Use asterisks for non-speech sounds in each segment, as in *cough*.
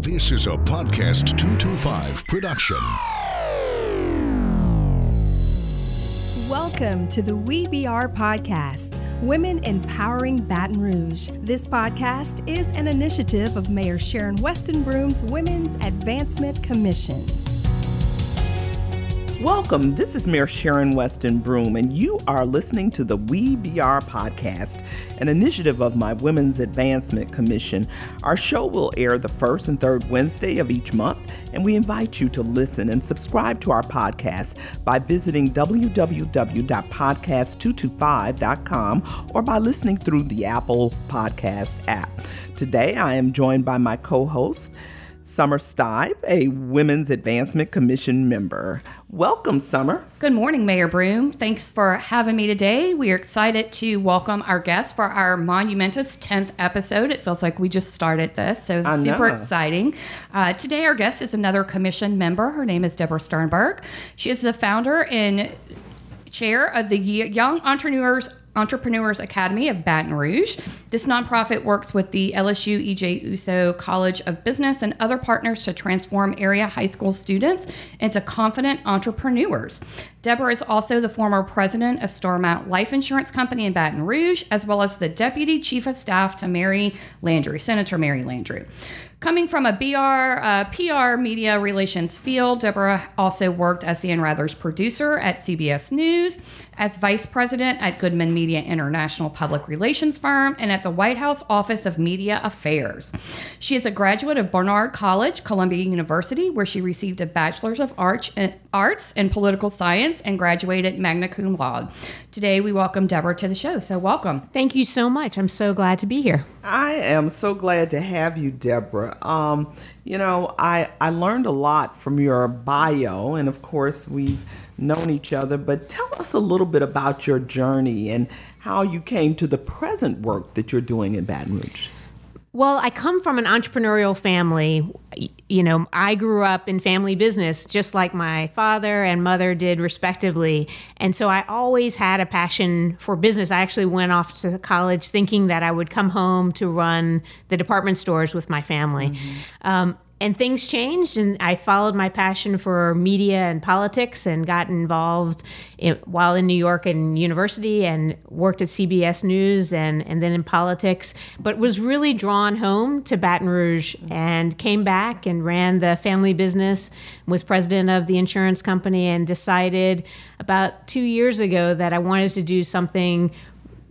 This is a Podcast 225 production. Welcome to the We podcast, Women Empowering Baton Rouge. This podcast is an initiative of Mayor Sharon Weston Broom's Women's Advancement Commission. Welcome. This is Mayor Sharon Weston Broom, and you are listening to the We BR podcast, an initiative of my Women's Advancement Commission. Our show will air the first and third Wednesday of each month, and we invite you to listen and subscribe to our podcast by visiting www.podcast225.com or by listening through the Apple Podcast app. Today, I am joined by my co host. Summer Stipe, a Women's Advancement Commission member. Welcome, Summer. Good morning, Mayor Broom. Thanks for having me today. We are excited to welcome our guest for our monumentous 10th episode. It feels like we just started this, so I super know. exciting. Uh, today, our guest is another commission member. Her name is Deborah Sternberg. She is the founder and chair of the Young Entrepreneurs Entrepreneurs Academy of Baton Rouge. This nonprofit works with the LSU EJ Ourso College of Business and other partners to transform area high school students into confident entrepreneurs. Deborah is also the former president of Starmount Life Insurance Company in Baton Rouge, as well as the deputy chief of staff to Mary Landrieu, Senator Mary Landrieu. Coming from a BR, uh, PR media relations field, Deborah also worked as Dan Rather's producer at CBS News, as vice president at Goodman Media International public relations firm, and at the White House Office of Media Affairs. She is a graduate of Barnard College, Columbia University, where she received a Bachelor's of Arts Arts in Political Science and graduated magna cum laude. Today, we welcome Deborah to the show. So, welcome. Thank you so much. I'm so glad to be here. I am so glad to have you, Deborah. Um, you know, I, I learned a lot from your bio, and of course, we've known each other, but tell us a little bit about your journey and how you came to the present work that you're doing in Baton Rouge. Well, I come from an entrepreneurial family. You know, I grew up in family business just like my father and mother did, respectively. And so I always had a passion for business. I actually went off to college thinking that I would come home to run the department stores with my family. Um, and things changed and i followed my passion for media and politics and got involved in, while in new york and university and worked at cbs news and, and then in politics but was really drawn home to baton rouge and came back and ran the family business was president of the insurance company and decided about two years ago that i wanted to do something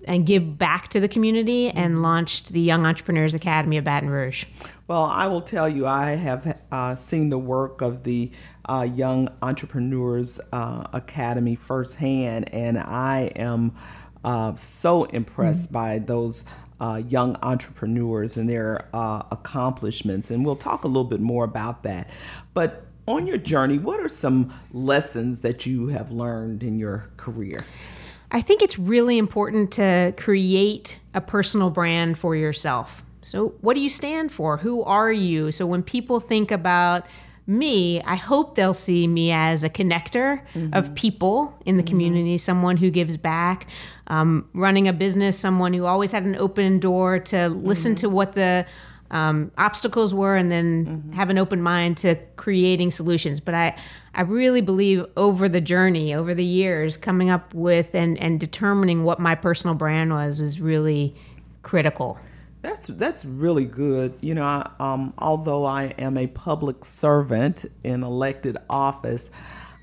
and give back to the community and launched the Young Entrepreneurs Academy of Baton Rouge. Well, I will tell you, I have uh, seen the work of the uh, Young Entrepreneurs uh, Academy firsthand, and I am uh, so impressed mm-hmm. by those. Uh, young entrepreneurs and their uh, accomplishments, and we'll talk a little bit more about that. But on your journey, what are some lessons that you have learned in your career? I think it's really important to create a personal brand for yourself. So, what do you stand for? Who are you? So, when people think about me, I hope they'll see me as a connector mm-hmm. of people in the mm-hmm. community, someone who gives back, um, running a business, someone who always had an open door to listen mm-hmm. to what the um, obstacles were and then mm-hmm. have an open mind to creating solutions. But I, I really believe over the journey, over the years, coming up with and, and determining what my personal brand was is really critical. That's that's really good. You know, I, um, although I am a public servant in elected office,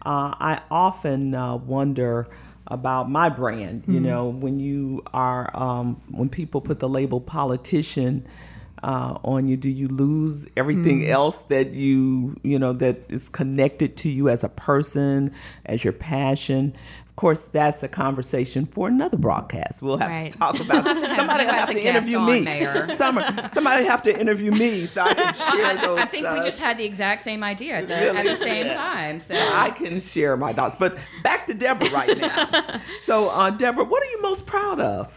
uh, I often uh, wonder about my brand. You mm-hmm. know, when you are um, when people put the label politician uh, on you, do you lose everything mm. else that you you know that is connected to you as a person, as your passion? Of course, that's a conversation for another broadcast. We'll have right. to talk about. *laughs* somebody have to interview on, me. *laughs* Summer, somebody have to interview me so I can *laughs* share I, those. I think uh, we just had the exact same idea at the, really? at the same yeah. time. So. so. I can share my thoughts. But back to Deborah right now. so, uh, Deborah, what are you most proud of?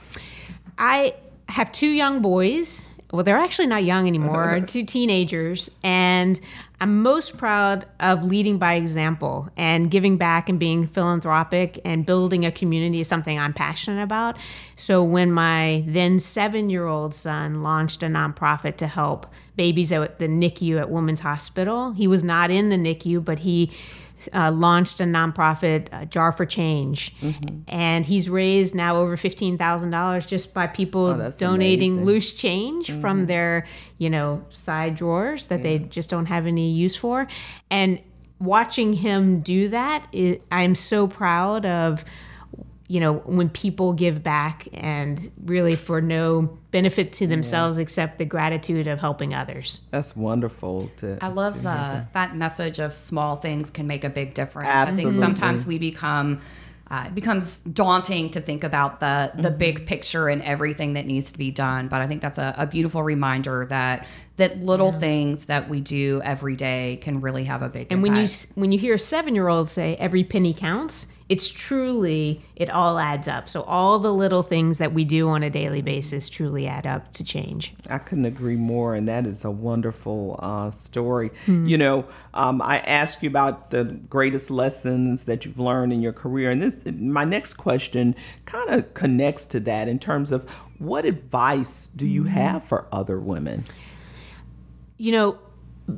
I have two young boys well, they're actually not young anymore, *laughs* two teenagers. And I'm most proud of leading by example and giving back and being philanthropic and building a community is something I'm passionate about. So when my then seven year old son launched a nonprofit to help babies at the NICU at Women's Hospital, he was not in the NICU, but he uh, launched a nonprofit, uh, Jar for Change, Mm-hmm. and he's raised now over fifteen thousand dollars just by people Oh, donating amazing. loose change from their, you know, side drawers that they just don't have any use for, and watching him do that, it, I'm so proud of. You know, when people give back and really for no benefit to themselves except the gratitude of helping others. That's wonderful. To I love to the that message of small things can make a big difference. Absolutely. I think sometimes we become uh, it becomes daunting to think about the the Mm-hmm. big picture and everything that needs to be done. But I think that's a, a beautiful reminder that that little things that we do every day can really have a big And when you when you hear a seven year old say every penny counts, it's truly it all adds up. So all the little things that we do on a daily basis truly add up to change. I couldn't agree more, and that is a wonderful uh, story. You know, um, I asked you about the greatest lessons that you've learned in your career, and this my next question kind of connects to that in terms of what advice do you have for other women? You know,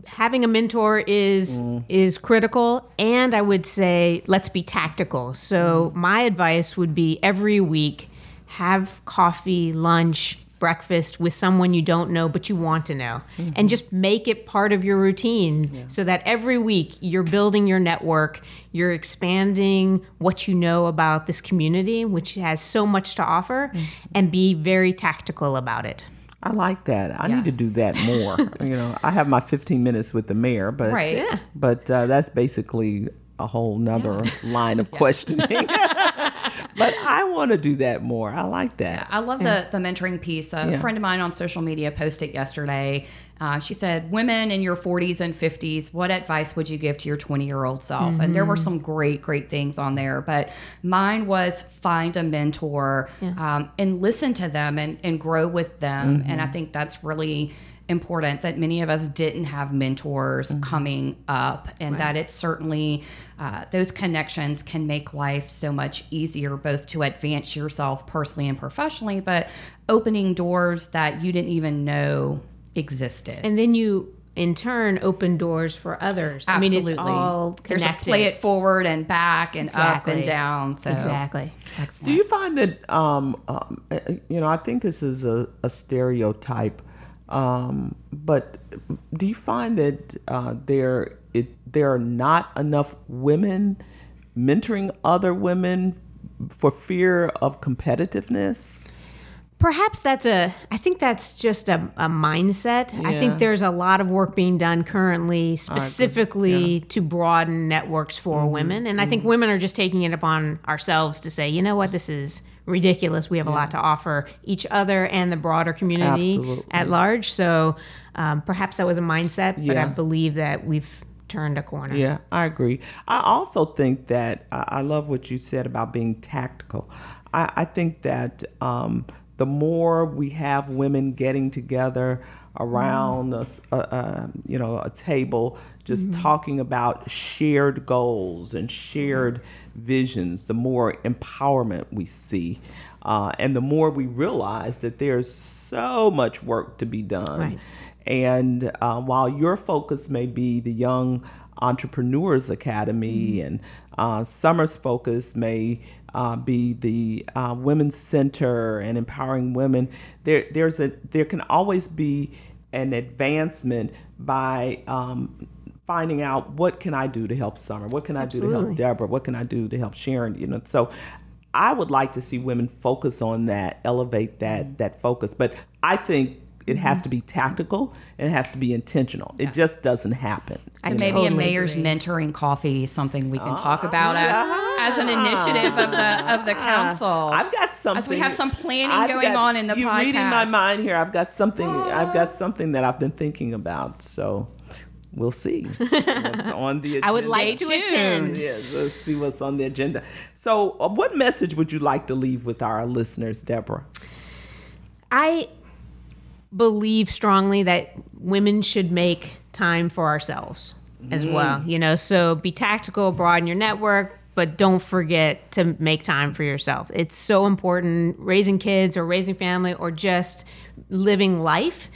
having a mentor is is critical. And I would say let's be tactical. So my advice would be every week have coffee, lunch, breakfast with someone you don't know but you want to know. And just make it part of your routine so that every week you're building your network you're expanding what you know about this community which has so much to offer mm-hmm. and be very tactical about it I like that. I Yeah. need to do that more. *laughs* you know, I have my 15 minutes with the mayor, but Right. Yeah. but uh, that's basically a whole nother *laughs* line of questioning. *laughs* but I want to do that more. I like that. I love the the mentoring piece. A Yeah. friend of mine on social media posted yesterday. Uh, she said, "Women in your 40s and 50s, what advice would you give to your 20 year old self?" And there were some great, great things on there. But mine was find a mentor um, and listen to them and, and grow with them. And I think that's really important that many of us didn't have mentors coming up and that it's certainly uh, those connections can make life so much easier both to advance yourself personally and professionally but opening doors that you didn't even know existed and then you in turn open doors for others. I mean, it's all There's a connected. play it forward and back and up and down so Exactly. excellent. Do you find that, um, um, you know, I think this is a, a stereotype, um, but do you find that uh, there it, there are not enough women mentoring other women for fear of competitiveness? Perhaps that's a, I think that's just a, a mindset. I think there's a lot of work being done currently specifically to broaden networks for Mm-hmm. women. And I think women are just taking it upon ourselves to say, you know what, this is ridiculous. We have a lot to offer each other and the broader community Absolutely. at large. So um, perhaps that was a mindset, but I believe that we've turned a corner. Yeah, I agree. I also think that I I love what you said about being tactical. I, I think that um, the more we have women getting together around a, a- you know a table, just talking about shared goals and shared visions, the more empowerment we see, uh, and the more we realize that there's so much work to be done. Right. And uh, while your focus may be the Young Entrepreneurs Academy, and uh, Summer's focus may uh, be the uh, Women's Center and empowering women, there there's a there can always be an advancement by um, finding out what can I do to help Summer, what can I do to help Deborah, what can I do to help Sharon, you know. So I would like to see women focus on that, elevate that that focus. But I think it has to be tactical and it has to be intentional. It just doesn't happen. So you maybe know? a mayor's agree. mentoring coffee is something we can talk about as, as an ah. initiative of the of the ah. council. I've got something. As we have some planning I've going got- on in the podcast. you're reading my mind here. I've got something. I've got ah. something that I've been thinking about. So we'll see what's *laughs* on the agenda. I would like to attend. Yes, let's see what's on the agenda. So, uh, what message would you like to leave with our listeners, Deborah? I believe strongly that women should make time for ourselves. as mm. well. You know, so be tactical, broaden your network, but don't forget to make time for yourself. It's so important raising kids or raising family or just living life.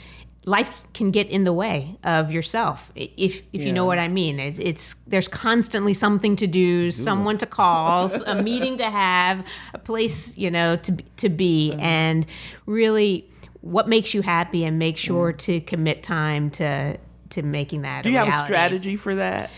Life can get in the way of yourself if if you know what I mean. It's, it's there's constantly something to do, someone to call, a *laughs* meeting to have, a place you know to to be, and really what makes you happy, and make sure to commit time to to making that. Do you have a strategy for that?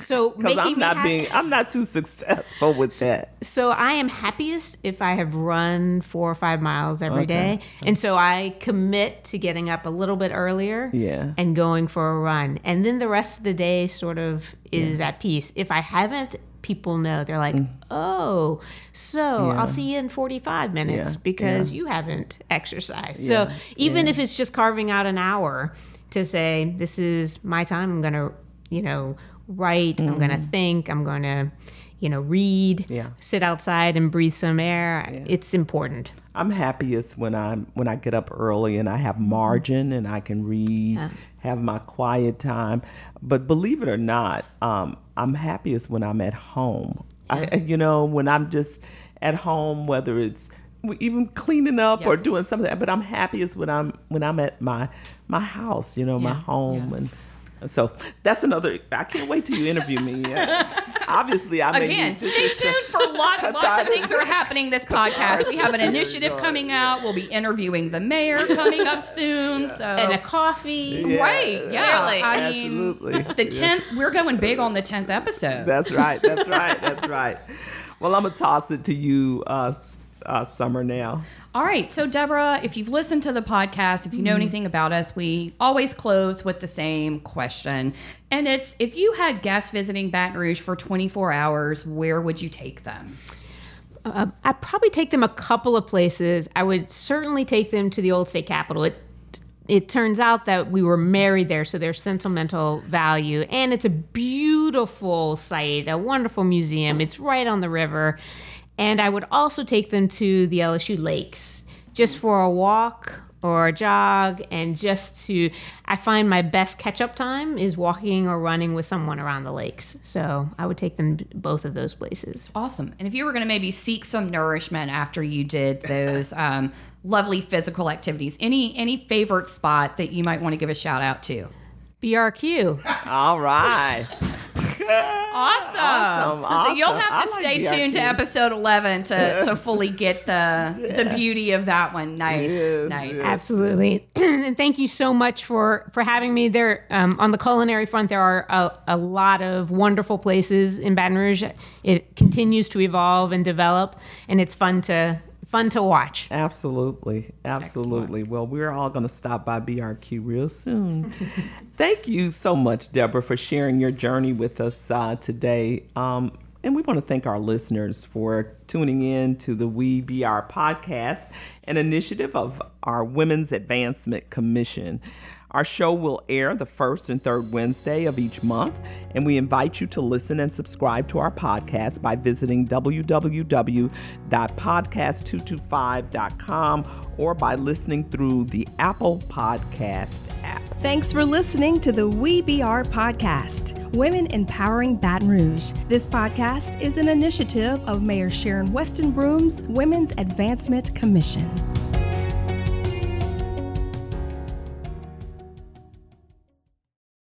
So *laughs* Because I'm not happy- being, I'm not too successful with that. So I am happiest if I have run four or five miles every day, and so I commit to getting up a little bit earlier, Yeah. and going for a run, and then the rest of the day sort of is at peace. If I haven't, people know they're like, "Oh, so Mm. Yeah. I'll see you in forty-five minutes Yeah, because you haven't exercised." So even if it's just carving out an hour to say, "This is my time," I'm gonna, you know, write. I'm gonna think. I'm gonna. You know, read, Mm-hmm. Yeah. sit outside and breathe some air. It's important. I'm happiest when I'm when I get up early and I have margin and I can read, have my quiet time. But believe it or not, um, I'm happiest when I'm at home. I, you know, when I'm just at home, whether it's even cleaning up or doing something. But I'm happiest when I'm when I'm at my my house. You know, my home and. So that's another. I can't wait till you interview me. *laughs* Obviously, I may Again, need- stay tuned for *laughs* lots, lots of things that are happening this *laughs* podcast. We have an initiative coming out. We'll be interviewing the mayor coming up soon. So And a coffee. Yeah. Right, yeah. Really. I mean, Absolutely. the tenth. We're going big on the tenth episode. That's right. That's right. That's right. Well, I'm gonna toss it to you, uh, s- uh, Summer. Now, All right, so Deborah, if you've listened to the podcast, if you know anything about us, we always close with the same question, and it's: if you had guests visiting Baton Rouge for 24 hours, where would you take them? Uh, I'd probably take them a couple of places. I would certainly take them to the old state capitol. It it turns out that we were married there, so there's sentimental value, and it's a beautiful site, a wonderful museum. It's right on the river, and I would also take them to the LSU lakes just for a walk or a jog, and just to. I find my best catch up time is walking or running with someone around the lakes. So I would take them both of those places. Awesome. And if you were going to maybe seek some nourishment after you did those *laughs* um, lovely physical activities, any any favorite spot that you might want to give a shout out to? BRQ. all right. *laughs* Awesome. Awesome, So you'll have to I like stay tuned to episode 11 to, to *laughs* fully get the the beauty of that one. Nice. Yes, nice. yes. Absolutely, *clears throat* and thank you so much for for having me there. Um, on the culinary front, there are a, a lot of wonderful places in Baton Rouge. It continues to evolve and develop, and it's fun to fun to watch. Absolutely. Absolutely. Well, we're all going to stop by BRQ real soon. *laughs* Thank you so much, Deborah, for sharing your journey with us uh, today. Um, and we want to thank our listeners for tuning in to the We BR podcast, an initiative of our Women's Advancement Commission. Our show will air the first and third Wednesday of each month, and we invite you to listen and subscribe to our podcast by visiting www.podcast225.com or by listening through the Apple Podcast app. Thanks for listening to the We BR podcast, Women Empowering Baton Rouge. This podcast is an initiative of Mayor Sharon Weston Broom's Women's Advancement Commission.